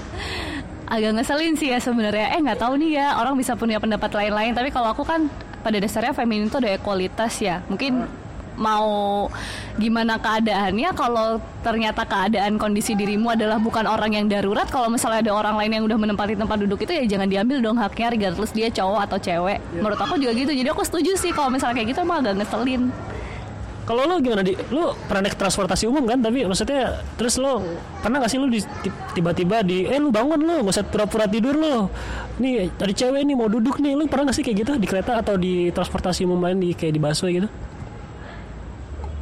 agak ngeselin sih ya sebenarnya. Eh nggak tahu nih ya orang bisa punya pendapat lain-lain. Tapi kalau aku kan pada dasarnya feminin itu ada kualitas ya. Mungkin mau gimana keadaannya kalau ternyata keadaan kondisi dirimu adalah bukan orang yang darurat kalau misalnya ada orang lain yang udah menempati tempat duduk itu ya jangan diambil dong haknya regardless dia cowok atau cewek. Menurut aku juga gitu. Jadi aku setuju sih kalau misalnya kayak gitu emang agak ngeselin kalau lo gimana di? Lo pernah naik transportasi umum kan? Tapi maksudnya terus lo pernah gak sih lo tiba-tiba di eh lo bangun lo gak usah pura-pura tidur lo. Nih ada cewek nih mau duduk nih. Lo pernah gak sih kayak gitu? Di kereta atau di transportasi umum lain di kayak di busway gitu?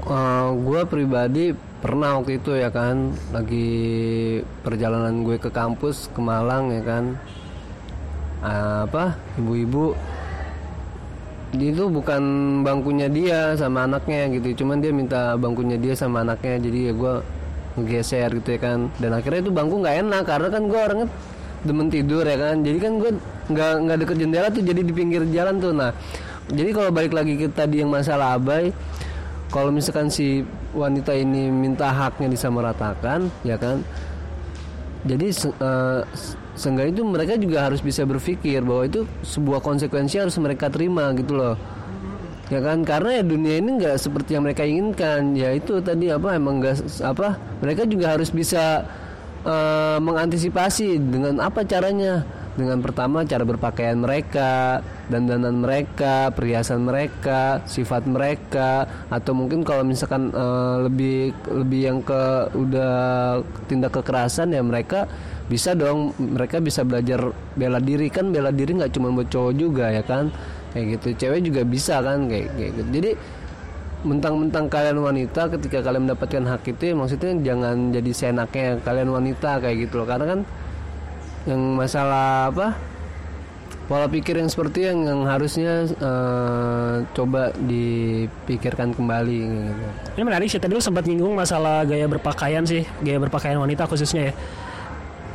Uh, gue pribadi pernah waktu itu ya kan. Lagi perjalanan gue ke kampus ke Malang ya kan. Uh, apa? Ibu-ibu itu bukan bangkunya dia sama anaknya gitu. Cuman dia minta bangkunya dia sama anaknya. Jadi ya gue ngegeser gitu ya kan. Dan akhirnya itu bangku nggak enak karena kan gue orangnya demen tidur ya kan. Jadi kan gue nggak nggak deket jendela tuh jadi di pinggir jalan tuh. Nah jadi kalau balik lagi ke tadi yang masalah abai kalau misalkan si wanita ini minta haknya disamaratakan ya kan. Jadi uh, seenggaknya itu mereka juga harus bisa berpikir bahwa itu sebuah konsekuensi harus mereka terima gitu loh. Ya kan? Karena ya dunia ini nggak seperti yang mereka inginkan. Ya itu tadi apa emang nggak apa mereka juga harus bisa uh, mengantisipasi dengan apa caranya? Dengan pertama cara berpakaian mereka, dandanan mereka, perhiasan mereka, sifat mereka, atau mungkin kalau misalkan uh, lebih lebih yang ke udah tindak kekerasan ya mereka bisa dong mereka bisa belajar bela diri. Kan bela diri nggak cuma buat cowok juga ya kan? Kayak gitu. Cewek juga bisa kan? Kayak, kayak gitu. Jadi mentang-mentang kalian wanita ketika kalian mendapatkan hak itu ya maksudnya jangan jadi senaknya kalian wanita kayak gitu loh. Karena kan yang masalah apa pola pikir yang seperti yang yang harusnya uh, coba dipikirkan kembali gitu. Ini menarik sih. Tadi lu sempat nyinggung masalah gaya berpakaian sih, gaya berpakaian wanita khususnya ya.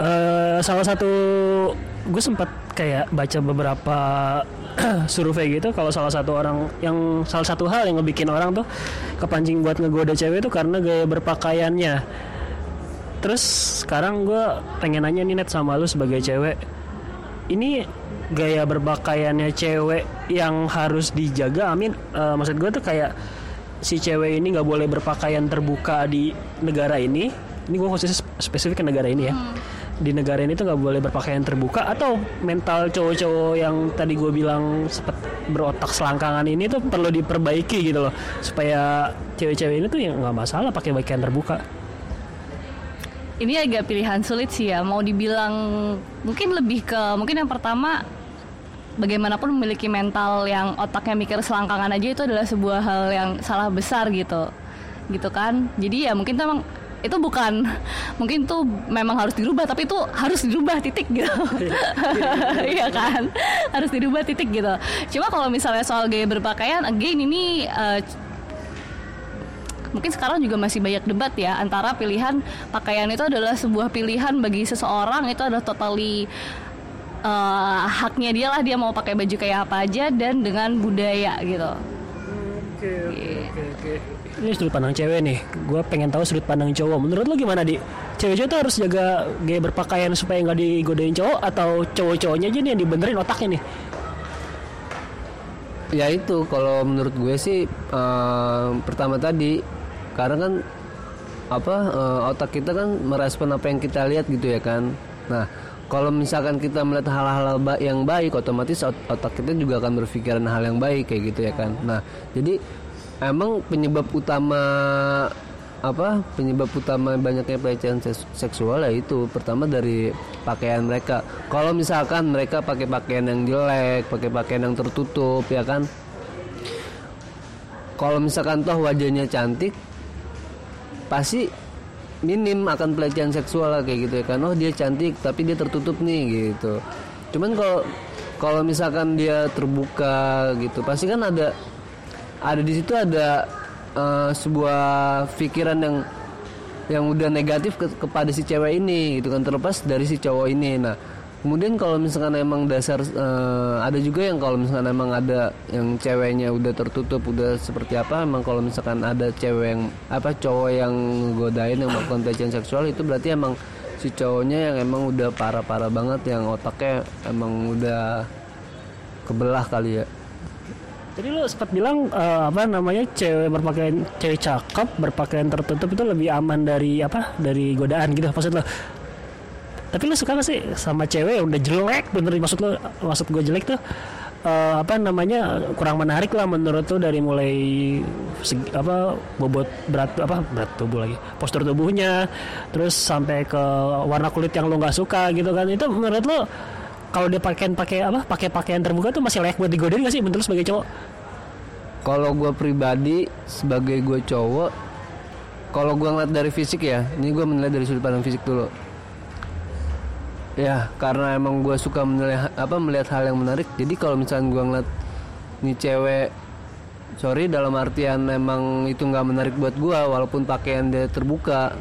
Uh, salah satu gue sempat kayak baca beberapa survei gitu kalau salah satu orang yang salah satu hal yang ngebikin orang tuh kepancing buat ngegoda cewek itu karena gaya berpakaiannya Terus sekarang gue pengen nanya nih net sama lu sebagai cewek. Ini gaya berpakaiannya cewek yang harus dijaga. Amin. Uh, maksud gue tuh kayak si cewek ini nggak boleh berpakaian terbuka di negara ini. Ini gue khususnya spesifik ke negara ini ya. Hmm. Di negara ini tuh nggak boleh berpakaian terbuka atau mental cowok-cowok yang tadi gue bilang sepet berotak selangkangan ini tuh perlu diperbaiki gitu loh supaya cewek-cewek ini tuh yang nggak masalah pakai pakaian terbuka ini agak pilihan sulit sih ya. Mau dibilang mungkin lebih ke mungkin yang pertama bagaimanapun memiliki mental yang otaknya mikir selangkangan aja itu adalah sebuah hal yang salah besar gitu. Gitu kan. Jadi ya mungkin memang itu bukan mungkin tuh memang harus dirubah tapi itu harus dirubah titik gitu. Iya kan? Harus dirubah titik gitu. Cuma kalau misalnya soal gaya berpakaian again ini uh, mungkin sekarang juga masih banyak debat ya antara pilihan pakaian itu adalah sebuah pilihan bagi seseorang itu adalah totally uh, haknya dia lah dia mau pakai baju kayak apa aja dan dengan budaya gitu. Oke oke oke. Ini sudut pandang cewek nih. Gue pengen tahu sudut pandang cowok. Menurut lo gimana di? Cewek-cewek tuh harus jaga gaya berpakaian supaya nggak digodain cowok atau cowok-cowoknya aja nih yang dibenerin otaknya nih? Ya itu kalau menurut gue sih uh, pertama tadi karena kan apa uh, otak kita kan merespon apa yang kita lihat gitu ya kan nah kalau misalkan kita melihat hal-hal yang baik otomatis otak kita juga akan berpikiran hal yang baik kayak gitu ya kan nah jadi emang penyebab utama apa penyebab utama banyaknya pelecehan seksual ya itu. Pertama dari pakaian mereka. Kalau misalkan mereka pakai pakaian yang jelek pakai pakaian yang tertutup ya kan? Kalau misalkan toh wajahnya cantik pasti minim akan pelecehan seksual kayak gitu ya kan. Oh dia cantik tapi dia tertutup nih gitu. Cuman kalau kalau misalkan dia terbuka gitu pasti kan ada ada di situ ada uh, sebuah pikiran yang yang udah negatif ke, kepada si cewek ini gitu kan terlepas dari si cowok ini nah Kemudian kalau misalkan emang dasar uh, ada juga yang kalau misalkan emang ada yang ceweknya udah tertutup udah seperti apa emang kalau misalkan ada cewek yang apa cowok yang godain yang melakukan pelecehan seksual itu berarti emang si cowoknya yang emang udah parah-parah banget yang otaknya emang udah kebelah kali ya. Jadi lo sempat bilang uh, apa namanya cewek berpakaian cewek cakep berpakaian tertutup itu lebih aman dari apa dari godaan gitu maksud lo. Tapi lu suka gak sih sama cewek udah jelek bener maksud lu maksud gue jelek tuh uh, apa namanya kurang menarik lah menurut tuh dari mulai segi, apa bobot berat apa berat tubuh lagi postur tubuhnya terus sampai ke warna kulit yang lo nggak suka gitu kan. Itu menurut lo kalau dia pakai pakai apa pakai pakaian terbuka tuh masih layak buat digodain gak sih menurut sebagai cowok? Kalau gue pribadi sebagai gue cowok kalau gue ngeliat dari fisik ya ini gue menilai dari sudut pandang fisik dulu. Ya karena emang gue suka menilai apa melihat hal yang menarik jadi kalau misalnya gue ngeliat nih cewek sorry dalam artian emang itu nggak menarik buat gue walaupun pakaian dia terbuka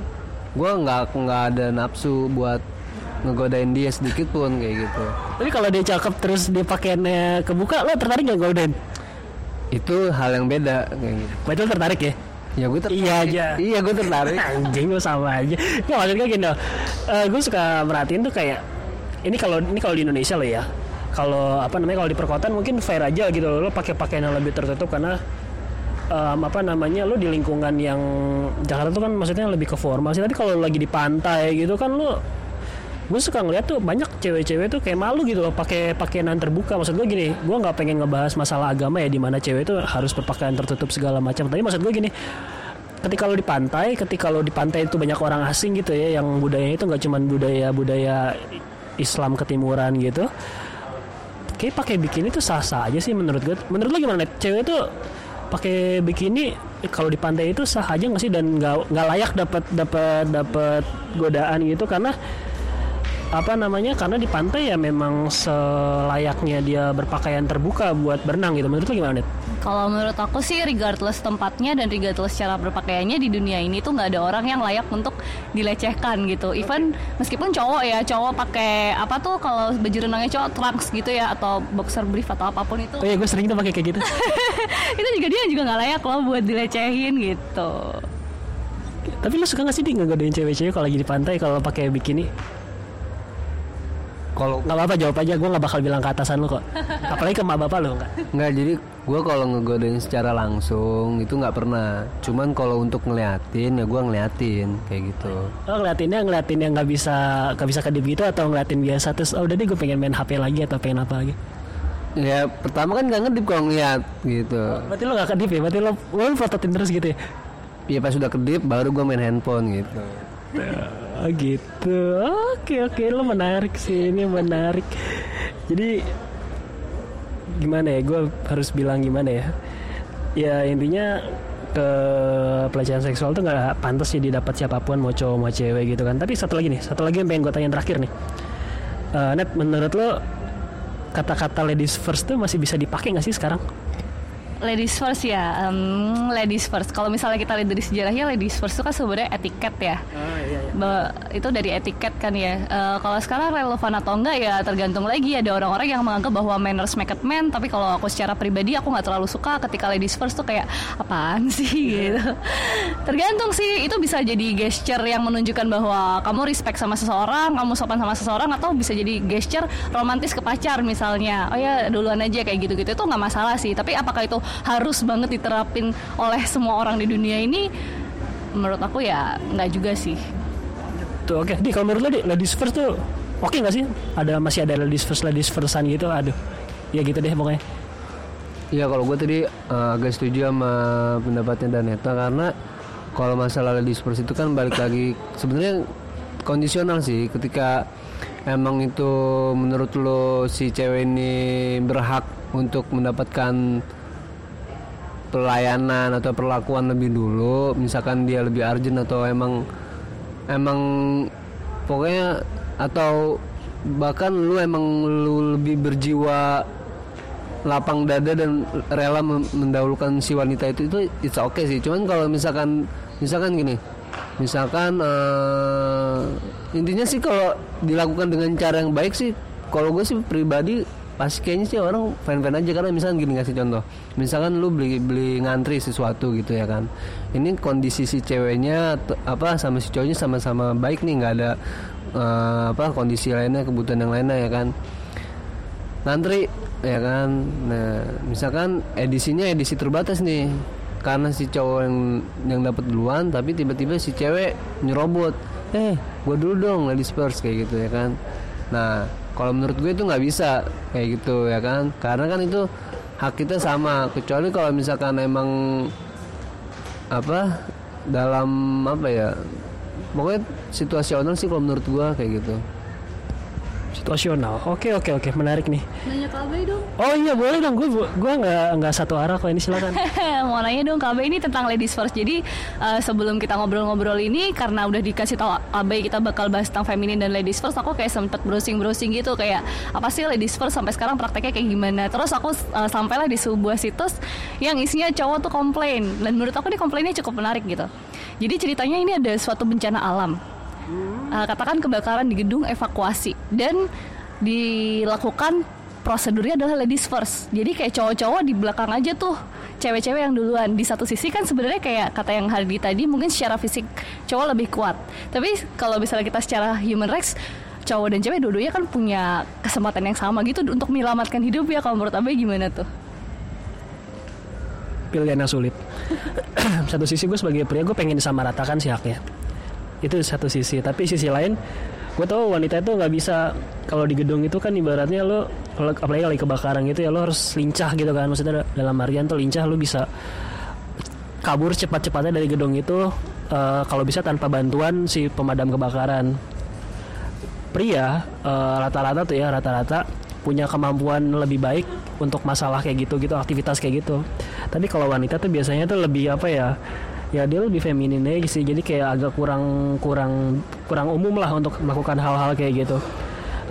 gue nggak nggak ada nafsu buat ngegodain dia sedikit pun kayak gitu Tapi kalau dia cakep terus dia pakaiannya kebuka, lo tertarik nggak godain? itu hal yang beda kayak gitu lo tertarik ya? ya gue tertarik Iya aja. iya gue tertarik Anjing lo sama aja. Nggak maksudnya gini loh. Eh, gue suka merhatiin tuh kayak ini kalau ini kalau di Indonesia lo ya. Kalau apa namanya kalau di perkotaan mungkin fair aja gitu. Lo pakai pakaian yang lebih tertutup karena em, apa namanya lo di lingkungan yang Jakarta tuh kan maksudnya lebih ke formal sih. Tapi kalau lagi di pantai gitu kan lo gue suka ngeliat tuh banyak cewek-cewek tuh kayak malu gitu loh pakai pakaian terbuka. Maksud gue gini gue nggak pengen ngebahas masalah agama ya di mana cewek itu harus berpakaian tertutup segala macam. Tapi maksud gue gini ketika lo di pantai ketika lo di pantai itu banyak orang asing gitu ya yang budayanya itu nggak cuman budaya budaya Islam ketimuran gitu kayak pakai bikini tuh sah-sah aja sih menurut gue menurut lo gimana cewek tuh pakai bikini kalau di pantai itu sah aja nggak sih? Dan nggak nggak layak dapat dapat dapat godaan gitu karena apa namanya karena di pantai ya memang selayaknya dia berpakaian terbuka buat berenang gitu menurut lo gimana Net? Kalau menurut aku sih regardless tempatnya dan regardless cara berpakaiannya di dunia ini tuh nggak ada orang yang layak untuk dilecehkan gitu. Even meskipun cowok ya, cowok pakai apa tuh kalau baju renangnya cowok trunks gitu ya atau boxer brief atau apa pun itu. Oh iya gue sering tuh pakai kayak gitu itu juga dia juga nggak layak loh buat dilecehin gitu. tapi lo suka gak sih di ngegodain cewek-cewek kalau lagi di pantai kalau pakai bikini kalau nggak apa-apa jawab aja. Gue nggak bakal bilang ke atasan lo kok. Apalagi ke emak bapak lo nggak? Nggak jadi gue kalau ngegodain secara langsung itu nggak pernah. Cuman kalau untuk ngeliatin ya gue ngeliatin kayak gitu. Oh ngeliatinnya ngeliatin yang nggak bisa nggak bisa kedip gitu atau ngeliatin biasa terus oh udah deh gue pengen main HP lagi atau pengen apa lagi? Ya pertama kan nggak ngedip kalau ngeliat gitu. Berarti lo nggak kedip ya? Berarti lo lo fototin terus gitu ya? Ya pas sudah kedip baru gue main handphone gitu Oh gitu. Oke oke. Lo menarik sih. Ini menarik. Jadi gimana ya? Gue harus bilang gimana ya? Ya intinya ke pelecehan seksual tuh nggak pantas sih didapat siapa pun mau cowok mau cewek gitu kan. Tapi satu lagi nih satu lagi yang pengen gue tanya terakhir nih. Eh, Net menurut lo kata-kata ladies first tuh masih bisa dipakai nggak sih sekarang Ladies first ya, em, ladies first. Kalau misalnya kita lihat dari sejarahnya, ladies first itu kan sebenarnya etiket ya. Ba- itu dari etiket kan ya. Eh, kalau sekarang relevan atau enggak ya tergantung lagi. Ada orang-orang yang menganggap bahwa manners make it man. Tapi kalau aku secara pribadi aku nggak terlalu suka ketika ladies first tuh kayak apaan sih gitu. Tergantung sih. Itu bisa jadi gesture yang menunjukkan bahwa kamu respect sama seseorang, kamu sopan sama seseorang, atau bisa jadi gesture romantis ke pacar misalnya. Oh ya duluan aja kayak gitu-gitu itu nggak masalah sih. Tapi apakah itu harus banget diterapin oleh semua orang di dunia ini? Menurut aku ya nggak juga sih. tuh oke. Di kalau menurut lo di ladies first tuh oke nggak sih? Ada masih ada ladies first ladies firstan gitu? Aduh. Ya gitu deh pokoknya. Iya kalau gue tadi eh, agak setuju sama pendapatnya Daneta karena kalau masalah ladies first itu kan balik lagi sebenarnya kondisional sih. Ketika emang itu menurut lo si cewek ini berhak untuk mendapatkan pelayanan atau perlakuan lebih dulu misalkan dia lebih urgent atau emang emang pokoknya atau bahkan lu emang lu lebih berjiwa lapang dada dan rela mendahulukan si wanita itu itu it's okay sih. Cuman kalau misalkan misalkan gini misalkan eh, intinya sih kalau dilakukan dengan cara yang baik sih kalau gue sih pribadi pasti kayaknya sih orang fan fan aja karena misalkan gini ngasih contoh. Misalkan lu beli beli ngantri sesuatu gitu ya kan. Ini kondisi si ceweknya apa sama si cowoknya sama-sama baik nih nggak ada eh, apa kondisi lainnya kebutuhan yang lainnya ya kan. Ngantri ya kan. Nah misalkan edisinya edisi terbatas nih. Karena si cowok yang yang dapat duluan tapi tiba-tiba si cewek nyerobot. Eh gue dulu dong ladies first kayak gitu ya kan. Nah kalau menurut gue itu nggak bisa kayak gitu ya kan? Karena kan itu hak kita sama. Kecuali kalau misalkan emang apa dalam apa ya pokoknya situasional sih kalau menurut gue kayak gitu situasional oke oke oke menarik nih Nanya KB dong. oh iya boleh dong gue gue nggak nggak satu arah kok ini silakan Mau nanya dong KB ini tentang ladies first. Jadi eh, sebelum kita ngobrol-ngobrol ini karena udah dikasih tahu AB kita bakal bahas tentang feminin dan ladies first, aku kayak sempet browsing-browsing gitu kayak apa sih ladies first sampai sekarang prakteknya kayak gimana. Terus aku eh, sampailah di sebuah situs yang isinya cowok tuh komplain dan menurut aku nih komplainnya cukup menarik gitu. Jadi ceritanya ini ada suatu bencana alam. Eh, katakan kebakaran di gedung evakuasi dan dilakukan prosedurnya adalah ladies first. Jadi kayak cowok-cowok di belakang aja tuh, cewek-cewek yang duluan. Di satu sisi kan sebenarnya kayak kata yang Hardi tadi mungkin secara fisik cowok lebih kuat. Tapi kalau misalnya kita secara human rights cowok dan cewek dua-duanya kan punya kesempatan yang sama gitu untuk menyelamatkan hidup ya kalau menurut Abe gimana tuh? pilihan yang sulit satu sisi gue sebagai pria gue pengen disamaratakan sih haknya itu satu sisi. Tapi sisi lain gue tahu wanita itu nggak bisa kalau di gedung itu kan ibaratnya lo kalau apalagi lagi kebakaran gitu ya lo harus lincah gitu kan. Maksudnya dalam harian tuh lincah lo bisa kabur cepat-cepatnya dari gedung itu eh, kalau bisa tanpa bantuan si pemadam kebakaran. Pria eh, rata-rata tuh ya rata-rata punya kemampuan lebih baik untuk masalah kayak gitu gitu aktivitas kayak gitu. Tapi kalau wanita tuh biasanya tuh lebih apa ya ya dia lebih feminin aja sih. Jadi kayak agak kurang kurang kurang umum lah untuk melakukan hal-hal kayak gitu.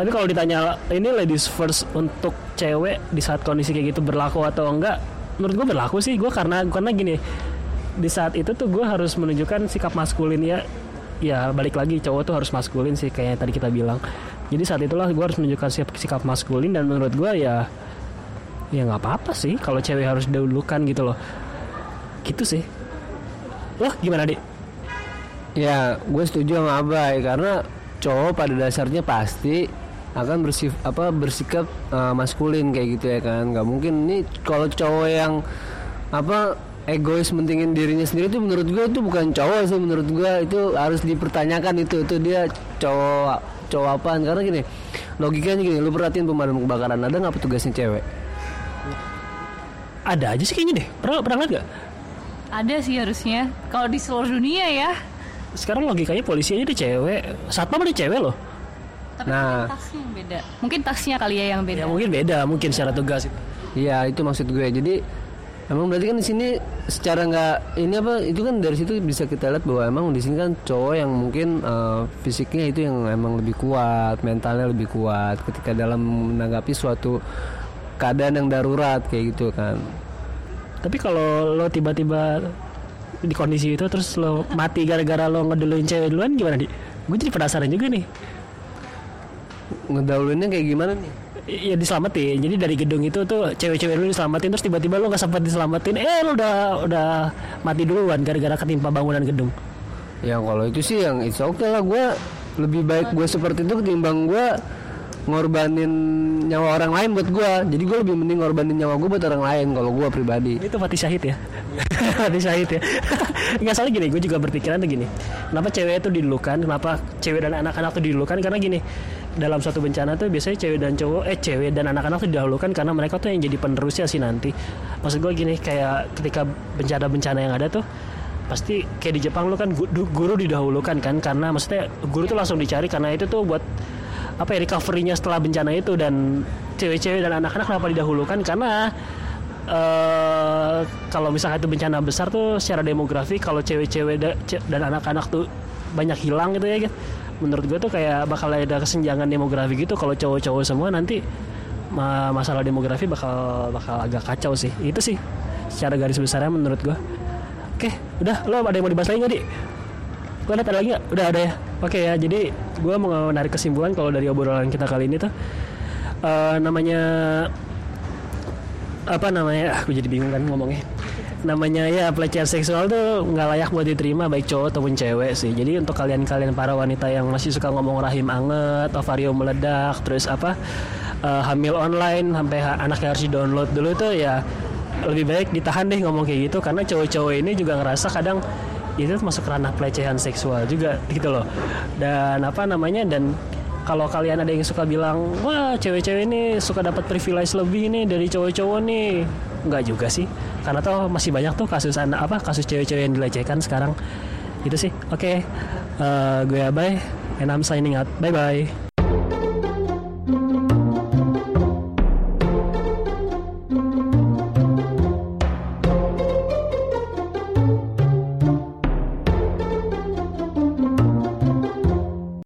Tapi kalau ditanya ini ladies first untuk cewek di saat kondisi kayak gitu berlaku atau enggak? Menurut gue berlaku sih. Gue karena karena gini di saat itu tuh gue harus menunjukkan sikap maskulin. Ya ya balik lagi cowok tuh harus maskulin sih kayak tadi kita bilang. Jadi saat itulah gue harus menunjukkan sikap, sikap maskulin dan menurut gue ya ya nggak apa-apa sih kalau cewek harus dahulukan gitu loh. Gitu sih loh gimana dik? Ya, gue setuju sama Abai karena cowok pada dasarnya pasti akan bersif apa bersikap uh, maskulin kayak gitu ya kan. nggak mungkin ini kalau cowok yang apa egois mentingin dirinya sendiri itu menurut gue itu bukan cowok sih menurut gue itu harus dipertanyakan itu itu dia cowok cowok apaan. Karena gini logikanya gini lu perhatiin pemadam kebakaran ada nggak petugasnya cewek? Ada aja sih kayaknya deh. Pernah pernah lihat gak Ada sih harusnya. Kalau di seluruh dunia ya. sekarang logikanya polisi aja ada cewek satpam ada cewek loh Tapi Nah. mungkin tasnya yang beda. Mungkin tasnya kali ya yang beda. ya mungkin beda mungkin secara tugas itu Iya itu maksud gue. Jadi emang berarti kan di sini secara nggak ini apa itu kan dari situ bisa kita lihat bahwa emang di sini kan cowok yang mungkin eh, fisiknya itu yang emang lebih kuat, mentalnya lebih kuat ketika dalam menanggapi suatu keadaan yang darurat kayak gitu kan. Tapi kalau lo tiba-tiba di kondisi itu terus lo mati gara-gara lo ngeduluin cewek duluan gimana di? Gue jadi penasaran juga nih. Ngedahuluinnya kayak gimana nih? Ya diselamatin. Jadi dari gedung itu tuh cewek-cewek dulu diselamatin terus tiba-tiba lo nggak sempat diselamatin. Eh lo udah udah mati duluan gara-gara ketimpa bangunan gedung. Ya kalau itu sih yang it's okay lah gue lebih baik gue seperti itu ketimbang gue ngorbanin nyawa orang lain buat gue. Jadi gue lebih mending ngorbanin nyawa gue buat orang lain kalau gue pribadi. Itu mati syahid ya. mati syahid ya. Nggak salah gini, gue juga berpikiran tuh gini. Kenapa cewek itu didulukan? Kenapa cewek dan anak-anak tuh didulukan? Karena gini, dalam suatu bencana tuh biasanya cewek dan cowok, eh cewek dan anak-anak tuh didahulukan karena mereka tuh yang jadi penerusnya sih nanti. Maksud gue gini, kayak ketika bencana-bencana yang ada tuh pasti kayak di Jepang lu kan gu- guru didahulukan kan karena maksudnya guru tuh langsung dicari karena itu tuh buat apa ya recovery-nya setelah bencana itu dan cewek-cewek dan anak-anak kenapa didahulukan? Karena eh kalau misalnya itu bencana besar tuh secara demografi kalau cewek-cewek da- ce- dan anak-anak tuh banyak hilang gitu ya kan menurut gue tuh kayak bakal ada kesenjangan demografi gitu. Kalau cowok-cowok semua nanti ma- masalah demografi bakal bakal agak kacau sih. Itu sih secara garis besarnya menurut gue oke udah. Lo ada yang mau dibahas lagi nggak di gue ada lagi nggak? Udah ada ya? Oke ya jadi gue mau menarik kesimpulan kalau dari obrolan kita kali ini tuh eh, namanya apa namanya aku jadi bingung kan ngomongnya. Namanya ya pelecehan seksual tuh nggak layak buat diterima baik cowok ataupun cewek sih. Jadi untuk kalian-kalian para wanita yang masih suka ngomong rahim anget ovarium meledak terus apa eh, hamil online sampai ha- anaknya harus di download dulu tuh ya lebih baik ditahan deh ngomong kayak gitu. Karena cowok-cowok ini juga ngerasa kadang itu masuk ranah pelecehan seksual juga gitu loh. Dan apa namanya dan kalau kalian ada yang suka bilang wah cewek-cewek ini suka dapat privilege lebih nih dari cowok-cowok nih. Nggak juga sih. Karena tuh masih banyak tuh kasus anak apa kasus cewek-cewek yang dilecehkan sekarang. Itu sih. Oke. Eh, gue abai and I'm signing out. Bye bye